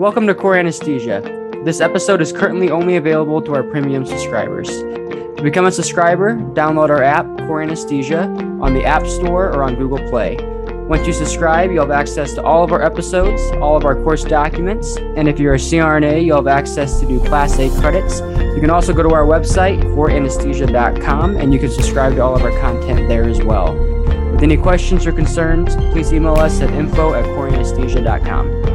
Welcome to Core Anesthesia. This episode is currently only available to our premium subscribers. To become a subscriber, download our app, Core Anesthesia, on the App Store or on Google Play. Once you subscribe, you'll have access to all of our episodes, all of our course documents, and if you're a CRNA, you'll have access to do Class A credits. You can also go to our website, coreanesthesia.com, and you can subscribe to all of our content there as well. With any questions or concerns, please email us at info at coreanesthesia.com.